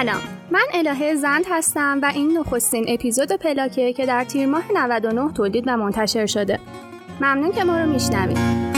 سلام. من الهه زند هستم و این نخستین اپیزود پلاکه که در تیر ماه 99 تولید و منتشر شده. ممنون که ما رو میشنوید.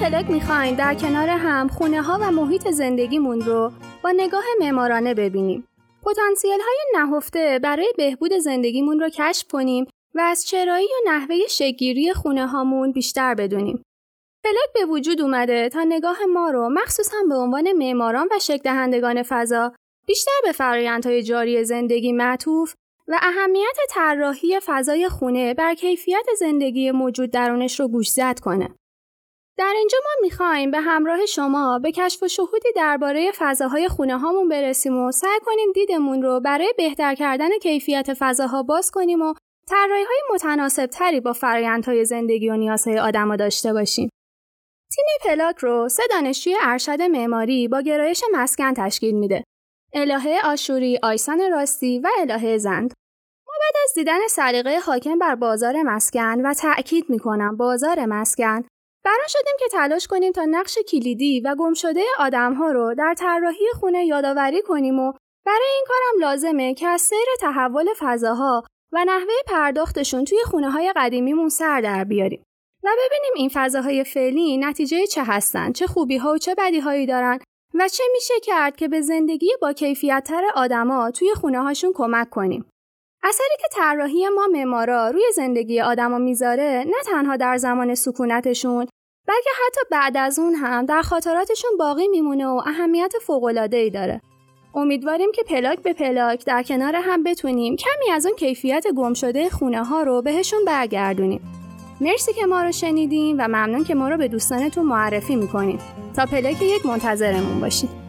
پلاک می‌خوایم در کنار هم خونه ها و محیط زندگیمون رو با نگاه معمارانه ببینیم. پتانسیل های نهفته برای بهبود زندگیمون رو کشف کنیم و از چرایی و نحوه شگیری خونه هامون بیشتر بدونیم. پلاک به وجود اومده تا نگاه ما رو مخصوصا به عنوان معماران و شکل فضا بیشتر به فرایندهای جاری زندگی معطوف و اهمیت طراحی فضای خونه بر کیفیت زندگی موجود درونش رو گوشزد کنه. در اینجا ما می‌خوایم به همراه شما به کشف و شهودی درباره فضاهای خونه هامون برسیم و سعی کنیم دیدمون رو برای بهتر کردن کیفیت فضاها باز کنیم و طراحی های متناسب تری با فرایندهای زندگی و نیازهای آدما داشته باشیم. تیم پلاک رو سه دانشجوی ارشد معماری با گرایش مسکن تشکیل میده. الهه آشوری، آیسان راستی و الهه زند. ما بعد از دیدن سلیقه حاکم بر بازار مسکن و تأکید می‌کنم بازار مسکن برا شدیم که تلاش کنیم تا نقش کلیدی و گم شده آدمها رو در طراحی خونه یادآوری کنیم و برای این کارم لازمه که از سیر تحول فضاها و نحوه پرداختشون توی خونه های قدیمیمون سر در بیاریم و ببینیم این فضاهای فعلی نتیجه چه هستن، چه خوبی ها و چه بدی هایی دارن و چه میشه کرد که به زندگی با کیفیت تر آدما توی خونه هاشون کمک کنیم. اثری که طراحی ما معمارا روی زندگی آدما می‌ذاره نه تنها در زمان سکونتشون بلکه حتی بعد از اون هم در خاطراتشون باقی میمونه و اهمیت ای داره. امیدواریم که پلاک به پلاک در کنار هم بتونیم کمی از اون کیفیت گم شده خونه ها رو بهشون برگردونیم. مرسی که ما رو شنیدیم و ممنون که ما رو به دوستانتون معرفی می‌کنیم تا پلاک یک منتظرمون باشید.